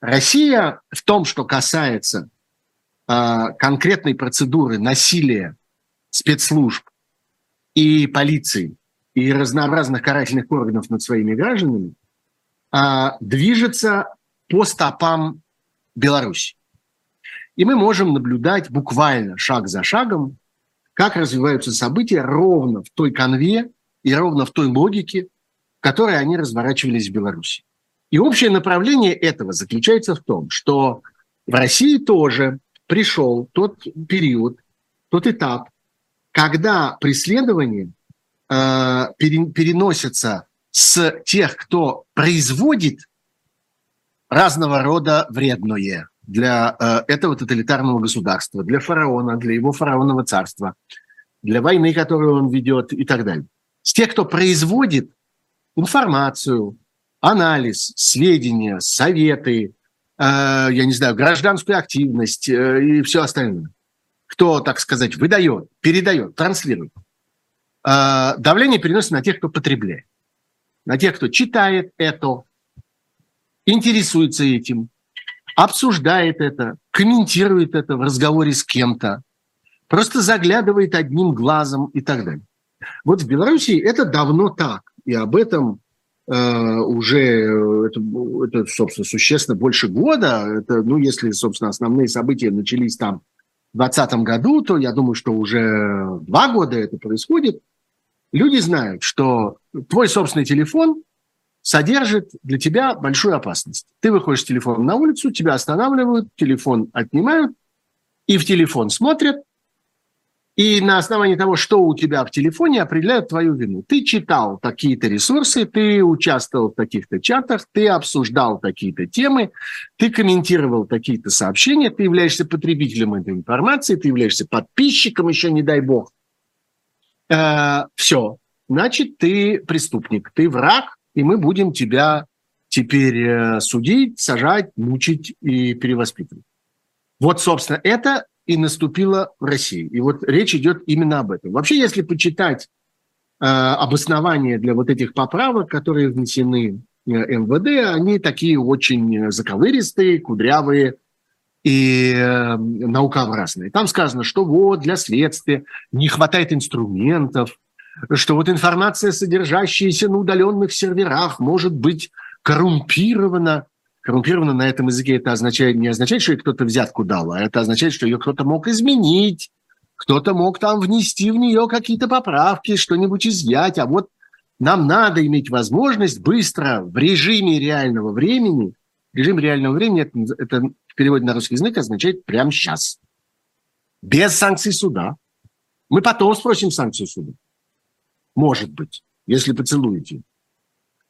S3: Россия в том, что касается а, конкретной процедуры насилия спецслужб и полиции и разнообразных карательных органов над своими гражданами, а, движется по стопам Беларуси. И мы можем наблюдать буквально шаг за шагом, как развиваются события ровно в той конве и ровно в той логике, в которой они разворачивались в Беларуси. И общее направление этого заключается в том, что в России тоже пришел тот период, тот этап, когда преследование э, переносится с тех, кто производит разного рода вредное для э, этого тоталитарного государства, для фараона, для его фараонового царства, для войны, которую он ведет и так далее. С тех, кто производит информацию, анализ, сведения, советы, э, я не знаю, гражданскую активность э, и все остальное. Кто, так сказать, выдает, передает, транслирует. Э, давление переносится на тех, кто потребляет. На тех, кто читает это, интересуется этим, обсуждает это, комментирует это в разговоре с кем-то, просто заглядывает одним глазом и так далее. Вот в Беларуси это давно так, и об этом э, уже, это, это, собственно, существенно больше года. Это, ну, если, собственно, основные события начались там в 2020 году, то я думаю, что уже два года это происходит. Люди знают, что твой собственный телефон содержит для тебя большую опасность. Ты выходишь с телефоном на улицу, тебя останавливают, телефон отнимают, и в телефон смотрят, и на основании того, что у тебя в телефоне, определяют твою вину. Ты читал такие-то ресурсы, ты участвовал в таких-то чатах, ты обсуждал такие-то темы, ты комментировал такие-то сообщения, ты являешься потребителем этой информации, ты являешься подписчиком, еще не дай бог. Э, все. Значит, ты преступник, ты враг, и мы будем тебя теперь э, судить, сажать, мучить и перевоспитывать. Вот, собственно, это и наступило в России. И вот речь идет именно об этом. Вообще, если почитать э, обоснования для вот этих поправок, которые внесены э, МВД, они такие очень заковыристые, кудрявые и э, наукообразные. Там сказано, что вот для следствия не хватает инструментов, что вот информация, содержащаяся на удаленных серверах, может быть коррумпирована. Коррумпирована на этом языке это означает, не означает, что ее кто-то взятку дал, а это означает, что ее кто-то мог изменить, кто-то мог там внести в нее какие-то поправки, что-нибудь изъять. А вот нам надо иметь возможность быстро в режиме реального времени, режим реального времени, это, это в переводе на русский язык означает прямо сейчас, без санкций суда. Мы потом спросим санкцию суда. Может быть, если поцелуете.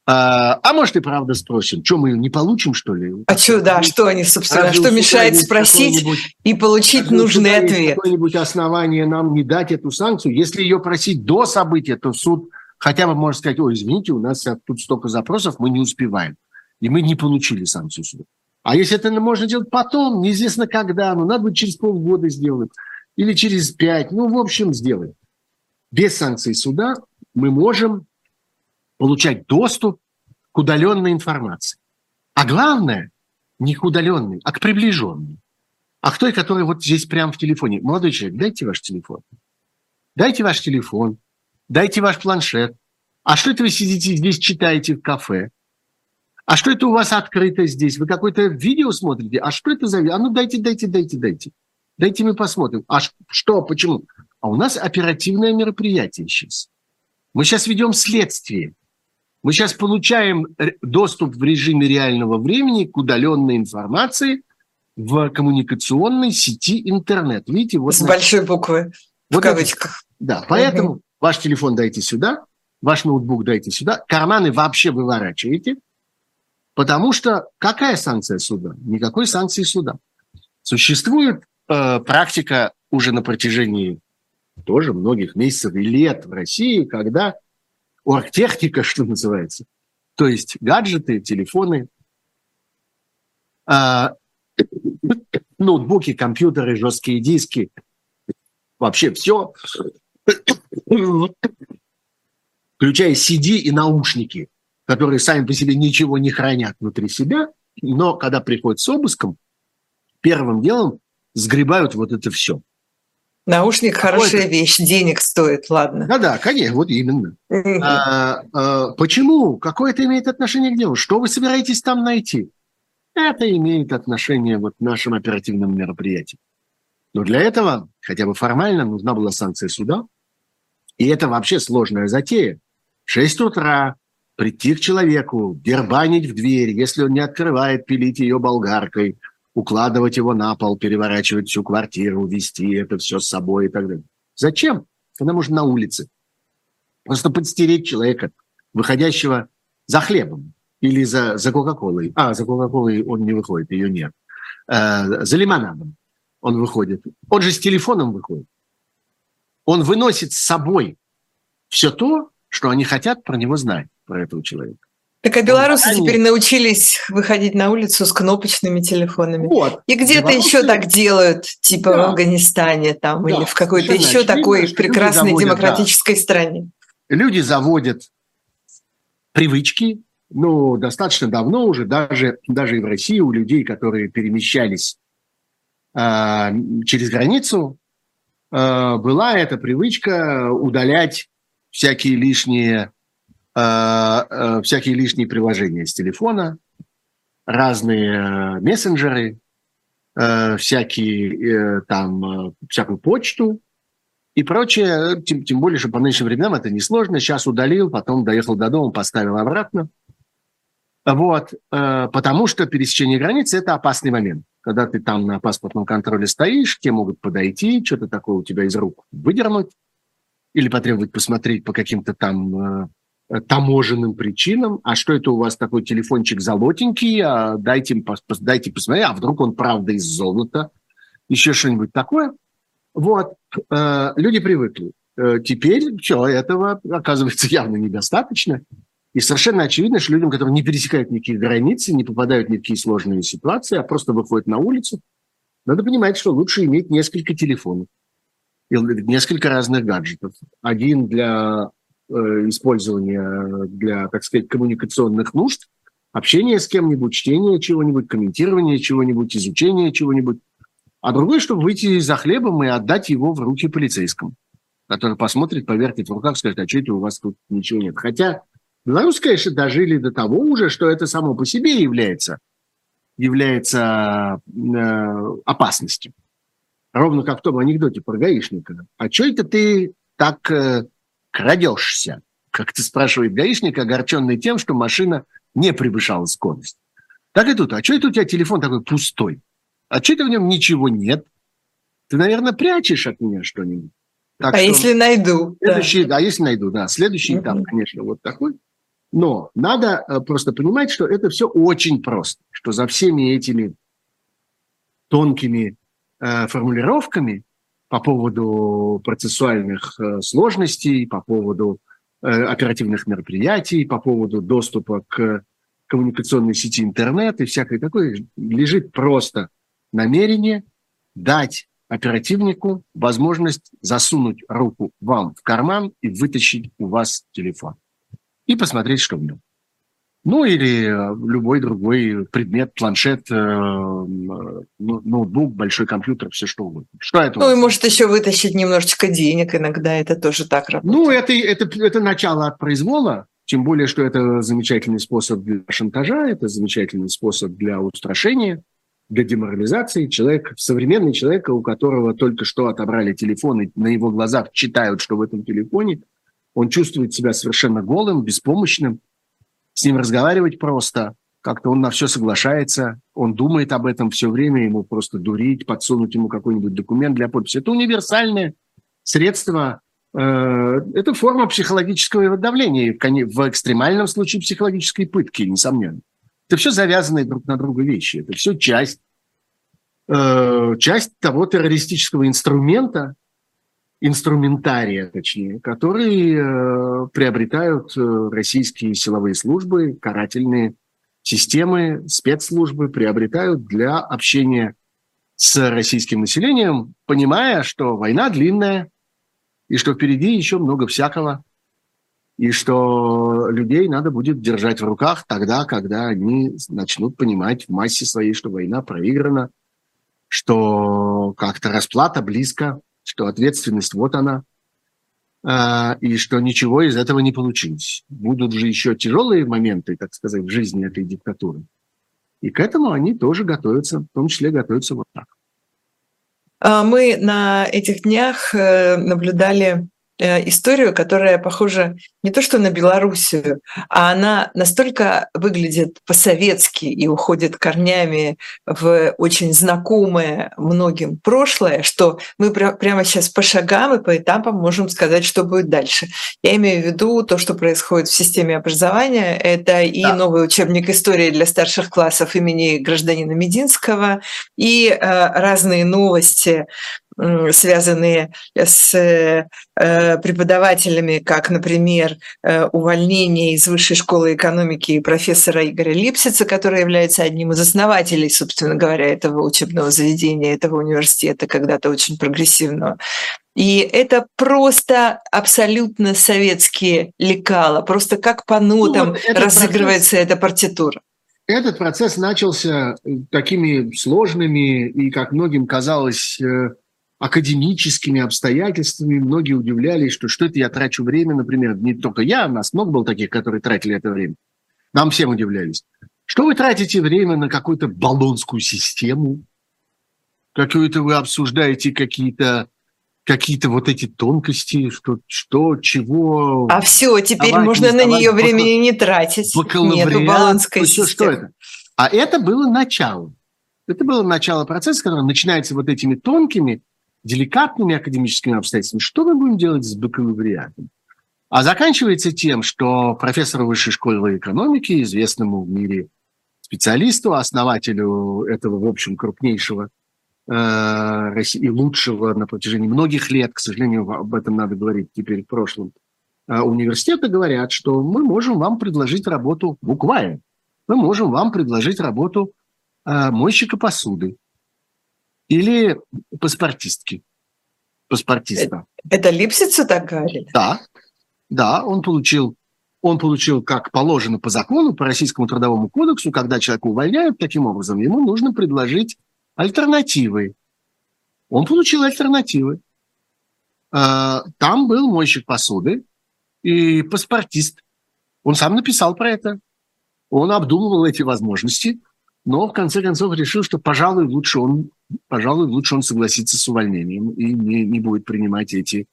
S3: А, а может и правда спросим, что мы не получим, что ли?
S2: А что, да, что они, собственно, что мешает спросить и получить нужный ответ?
S3: Какое-нибудь основание нам не дать эту санкцию? Если ее просить до события, то суд хотя бы может сказать, ой, извините, у нас тут столько запросов, мы не успеваем. И мы не получили санкцию суда. А если это можно делать потом, неизвестно когда, ну, надо будет через полгода сделать или через пять, ну, в общем, сделать. Без санкций суда мы можем получать доступ к удаленной информации. А главное, не к удаленной, а к приближенной. А к той, которая вот здесь прямо в телефоне. Молодой человек, дайте ваш телефон. Дайте ваш телефон, дайте ваш планшет. А что это вы сидите здесь, читаете в кафе? А что это у вас открыто здесь? Вы какое-то видео смотрите? А что это за... А ну дайте, дайте, дайте, дайте. Дайте мы посмотрим. А что, почему? А у нас оперативное мероприятие сейчас. Мы сейчас ведем следствие. Мы сейчас получаем доступ в режиме реального времени к удаленной информации в коммуникационной сети интернет. Видите,
S2: вот с на... большой буквы вот в кавычках.
S3: Да, поэтому угу. ваш телефон дайте сюда, ваш ноутбук дайте сюда, карманы вообще выворачиваете, потому что какая санкция суда? Никакой санкции суда. Существует э, практика уже на протяжении тоже многих месяцев и лет в России, когда оргтехника, [laughs] что называется, то есть гаджеты, телефоны, э, [coughs] ноутбуки, компьютеры, жесткие диски, вообще все, [coughs] включая CD и наушники, которые сами по себе ничего не хранят внутри себя, но когда приходят с обыском, первым делом сгребают вот это все.
S2: Наушник хорошая это? вещь, денег стоит, ладно.
S3: Да-да, конечно, вот именно. а, а, почему? Какое это имеет отношение к делу? Что вы собираетесь там найти? Это имеет отношение вот к нашим оперативным мероприятиям. Но для этого, хотя бы формально, нужна была санкция суда. И это вообще сложная затея. В 6 утра прийти к человеку, дербанить в дверь, если он не открывает, пилить ее болгаркой – укладывать его на пол, переворачивать всю квартиру, вести это все с собой и так далее. Зачем? Когда можно на улице. Просто подстереть человека, выходящего за хлебом или за, за Кока-Колой. А, за Кока-Колой он не выходит, ее нет. Э, за лимонадом он выходит. Он же с телефоном выходит. Он выносит с собой все то, что они хотят про него знать, про этого человека.
S2: Так а белорусы Они... теперь научились выходить на улицу с кнопочными телефонами. Вот. И где-то белорусы... еще так делают, типа да. в Афганистане там да. или в какой-то еще такой прекрасной заводят, демократической да. стране.
S3: Люди заводят привычки, ну, достаточно давно уже, даже, даже и в России у людей, которые перемещались э, через границу, э, была эта привычка удалять всякие лишние всякие лишние приложения с телефона, разные э, мессенджеры, всякие там, всякую почту и прочее. Тем, тем более, что по нынешним временам это несложно. Сейчас удалил, потом доехал до дома, поставил обратно. Вот, потому что пересечение границы – это опасный момент. Когда ты там на паспортном контроле стоишь, те могут подойти, что-то такое у тебя из рук выдернуть или потребовать посмотреть по каким-то там таможенным причинам. А что это у вас такой телефончик золотенький? А дайте, дайте посмотреть, а вдруг он правда из золота? Еще что-нибудь такое? Вот. Э, люди привыкли. Э, теперь все, этого оказывается явно недостаточно. И совершенно очевидно, что людям, которые не пересекают никаких границ, не попадают в никакие сложные ситуации, а просто выходят на улицу, надо понимать, что лучше иметь несколько телефонов, несколько разных гаджетов. Один для Э, использования для, так сказать, коммуникационных нужд, общение с кем-нибудь, чтение чего-нибудь, комментирование чего-нибудь, изучение чего-нибудь. А другой, чтобы выйти за хлебом и отдать его в руки полицейскому. который посмотрит, повертит в руках, скажет, а что это у вас тут ничего нет. Хотя белорусы, конечно, дожили до того уже, что это само по себе является, является э, опасностью. Ровно как в том анекдоте про гаишника. А что это ты так э, крадешься? Как ты спрашивает гаишник, огорченный тем, что машина не превышала скорость. Так и тут. А что это у тебя телефон такой пустой? А что это в нем ничего нет? Ты, наверное, прячешь от меня что-нибудь.
S2: Так а что если найду?
S3: Следующий, да. а если найду, да. Следующий uh-huh. этап, конечно, вот такой. Но надо э, просто понимать, что это все очень просто, что за всеми этими тонкими э, формулировками по поводу процессуальных э, сложностей, по поводу э, оперативных мероприятий, по поводу доступа к коммуникационной сети интернет и всякое такое, лежит просто намерение дать оперативнику возможность засунуть руку вам в карман и вытащить у вас телефон. И посмотреть, что в нем. Ну или э, любой другой предмет, планшет, э, ну, ноутбук, большой компьютер, все что угодно. Что
S2: это? Ну и может еще вытащить немножечко денег, иногда это тоже так работает.
S3: Ну это, это, это начало от произвола, тем более, что это замечательный способ для шантажа, это замечательный способ для устрашения для деморализации. Человек, современный человек, у которого только что отобрали телефон, и на его глазах читают, что в этом телефоне, он чувствует себя совершенно голым, беспомощным. С ним разговаривать просто, как-то он на все соглашается, он думает об этом все время, ему просто дурить, подсунуть ему какой-нибудь документ для подписи. Это универсальное средство, э, это форма психологического давления, в экстремальном случае психологической пытки, несомненно. Это все завязанные друг на друга вещи. Это все часть, э, часть того террористического инструмента, инструментария, точнее, который э, приобретают э, российские силовые службы, карательные системы, спецслужбы приобретают для общения с российским населением, понимая, что война длинная и что впереди еще много всякого и что людей надо будет держать в руках тогда, когда они начнут понимать в массе своей, что война проиграна, что как-то расплата близко, что ответственность вот она, а, и что ничего из этого не получилось. Будут же еще тяжелые моменты, так сказать, в жизни этой диктатуры. И к этому они тоже готовятся, в том числе готовятся вот так.
S2: А мы на этих днях э, наблюдали историю, которая похожа не то что на Белоруссию, а она настолько выглядит по-советски и уходит корнями в очень знакомое многим прошлое, что мы прямо сейчас по шагам и по этапам можем сказать, что будет дальше. Я имею в виду то, что происходит в системе образования. Это и да. новый учебник истории для старших классов имени гражданина Мединского, и э, разные новости связанные с э, преподавателями, как, например, э, увольнение из Высшей школы экономики профессора Игоря Липсица, который является одним из основателей, собственно говоря, этого учебного заведения, этого университета, когда-то очень прогрессивного. И это просто абсолютно советские лекала, просто как по нотам ну, вот разыгрывается процесс, эта партитура.
S3: Этот процесс начался такими сложными и, как многим казалось, академическими обстоятельствами. Многие удивлялись, что что это я трачу время, например, не только я, у нас много было таких, которые тратили это время. Нам всем удивлялись. Что вы тратите время на какую-то баллонскую систему? Какую-то вы обсуждаете какие-то какие-то вот эти тонкости, что, что чего.
S2: А все, теперь можно на нее времени не тратить.
S3: Нету баллонской системы. Что это? А это было начало. Это было начало процесса, который начинается вот этими тонкими, деликатными академическими обстоятельствами, что мы будем делать с бакалавриатом? А заканчивается тем, что профессору высшей школы экономики, известному в мире специалисту, основателю этого, в общем, крупнейшего э, и лучшего на протяжении многих лет, к сожалению, об этом надо говорить теперь в прошлом, э, университета говорят, что мы можем вам предложить работу буквально. Мы можем вам предложить работу э, мойщика посуды, или паспортистки. Паспортиста.
S2: Это, это Липсицу так говорили?
S3: Да, да, он получил, он получил, как положено по закону, по Российскому трудовому кодексу, когда человека увольняют таким образом, ему нужно предложить альтернативы. Он получил альтернативы. Э, там был мойщик посуды и паспортист. Он сам написал про это. Он обдумывал эти возможности, но в конце концов решил, что, пожалуй, лучше он, пожалуй, лучше он согласится с увольнением и не, не будет принимать эти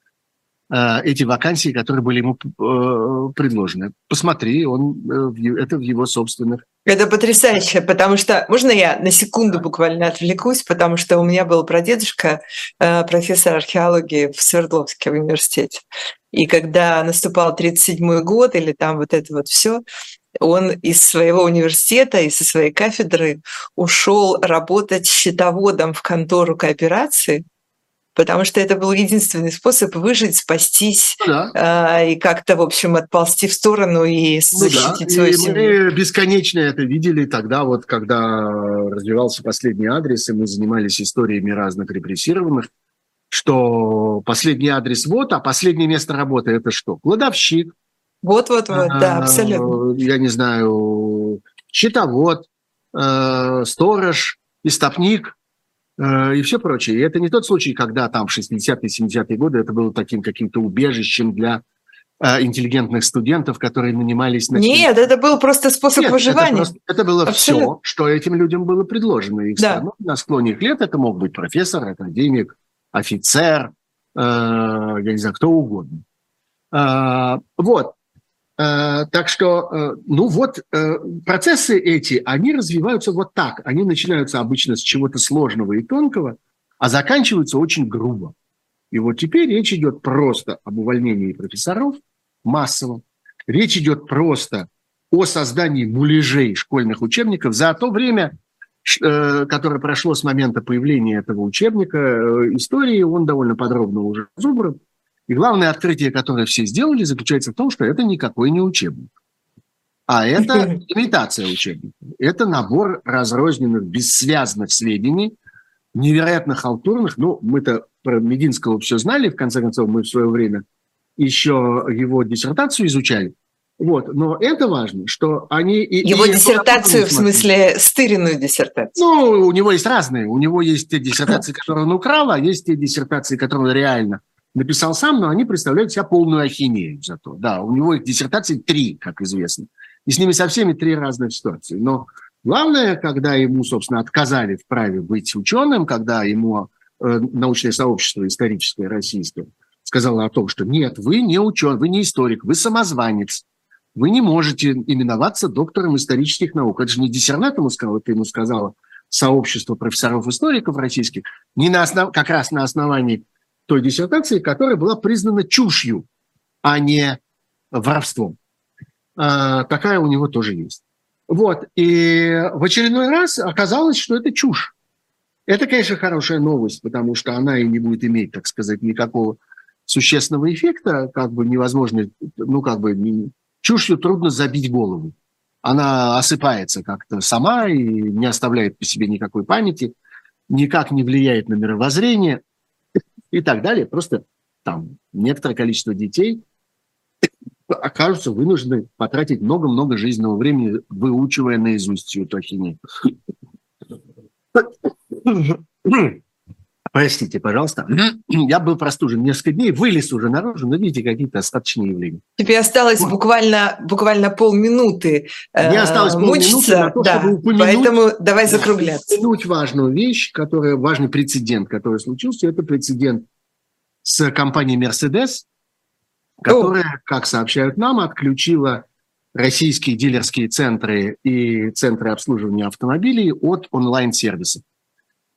S3: Э, эти вакансии, которые были ему э, предложены. Посмотри, он, э, это в его собственных.
S2: Это потрясающе, потому что, можно я на секунду буквально отвлекусь, потому что у меня был прадедушка, профессор археологии в Свердловске в университете. И когда наступал 37 год или там вот это вот все, он из своего университета и со своей кафедры ушел работать счетоводом в контору кооперации – потому что это был единственный способ выжить, спастись ну да. э, и как-то, в общем, отползти в сторону и защитить ну, да. свою
S3: и
S2: семью.
S3: Мы бесконечно это видели тогда, вот когда развивался последний адрес, и мы занимались историями разных репрессированных, что последний адрес вот, а последнее место работы это что? Кладовщик.
S2: Вот-вот-вот, да, абсолютно.
S3: Я не знаю, счетовод, э, сторож, истопник, Э, и все прочее. И это не тот случай, когда там в 60-е, 70-е годы это было таким каким-то убежищем для э, интеллигентных студентов, которые нанимались на...
S2: Нет, это был просто способ Нет, выживания. Это, просто,
S3: это было Абсолютно. все, что этим людям было предложено. Их да. страну, на склоне их лет это мог быть профессор, академик, офицер, э, я не знаю, кто угодно. Э, вот. Э, так что, э, ну вот, э, процессы эти, они развиваются вот так. Они начинаются обычно с чего-то сложного и тонкого, а заканчиваются очень грубо. И вот теперь речь идет просто об увольнении профессоров массово. Речь идет просто о создании муляжей школьных учебников за то время, которое прошло с момента появления этого учебника истории, он довольно подробно уже разобран. И главное открытие, которое все сделали, заключается в том, что это никакой не учебник. А это [laughs] имитация учебника. Это набор разрозненных, бессвязных сведений, невероятно халтурных. Ну, мы-то про Мединского все знали, в конце концов, мы в свое время еще его диссертацию изучали. Вот, но это важно, что они...
S2: Его и диссертацию, в смысле, стыренную диссертацию?
S3: Ну, у него есть разные. У него есть те диссертации, которые он украл, а есть те диссертации, которые он реально написал сам, но они представляют себя полную ахинею зато. Да, у него их диссертаций три, как известно. И с ними со всеми три разных ситуации. Но главное, когда ему, собственно, отказали в праве быть ученым, когда ему э, научное сообщество историческое российское сказало о том, что нет, вы не ученый, вы не историк, вы самозванец, вы не можете именоваться доктором исторических наук. Это же не диссернат ему сказал, это ему сказала сообщество профессоров-историков российских, не на основ... как раз на основании той диссертации, которая была признана чушью, а не воровством. А, такая у него тоже есть. Вот. И в очередной раз оказалось, что это чушь. Это, конечно, хорошая новость, потому что она и не будет иметь, так сказать, никакого существенного эффекта, как бы невозможно, ну, как бы чушью трудно забить голову. Она осыпается как-то сама и не оставляет по себе никакой памяти, никак не влияет на мировоззрение и так далее. Просто там некоторое количество детей окажутся вынуждены потратить много-много жизненного времени, выучивая наизусть всю эту ахинею. [laughs] Простите, пожалуйста. [clears throat] Я был простужен несколько дней, вылез уже наружу, но видите, какие-то остаточные явления.
S2: Тебе осталось вот. буквально, буквально полминуты
S3: Мне осталось э, полминуты на то, да, чтобы упомянуть,
S2: поэтому давай закругляться.
S3: Упомянуть важную вещь, которая, важный прецедент, который случился. Это прецедент с компанией Mercedes, которая, О. как сообщают нам, отключила российские дилерские центры и центры обслуживания автомобилей от онлайн-сервисов.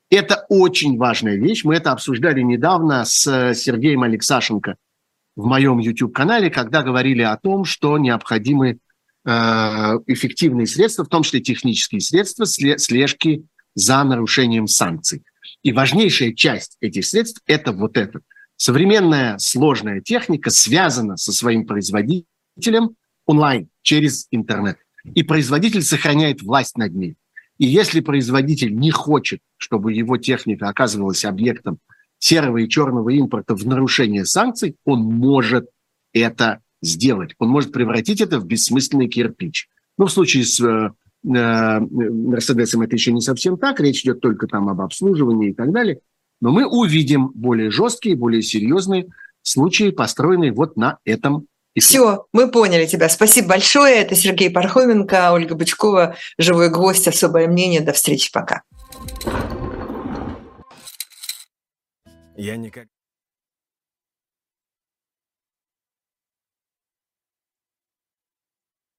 S3: Это очень важная вещь. Мы это обсуждали недавно с Сергеем Алексашенко в моем YouTube-канале, когда говорили о том, что необходимы э, эффективные средства, в том числе технические средства слежки за нарушением санкций. И важнейшая часть этих средств – это вот это. Современная сложная техника связана со своим производителем онлайн, через интернет. И производитель сохраняет власть над ней. И если производитель не хочет, чтобы его техника оказывалась объектом серого и черного импорта в нарушение санкций, он может это сделать. Он может превратить это в бессмысленный кирпич. Ну, в случае с э, э, Мерседесом это еще не совсем так, речь идет только там об обслуживании и так далее. Но мы увидим более жесткие, более серьезные случае, построенный вот на этом
S2: все, мы поняли тебя. Спасибо большое. Это Сергей Пархоменко, Ольга Бычкова, живой гвоздь, особое мнение. До встречи, пока. Я никак...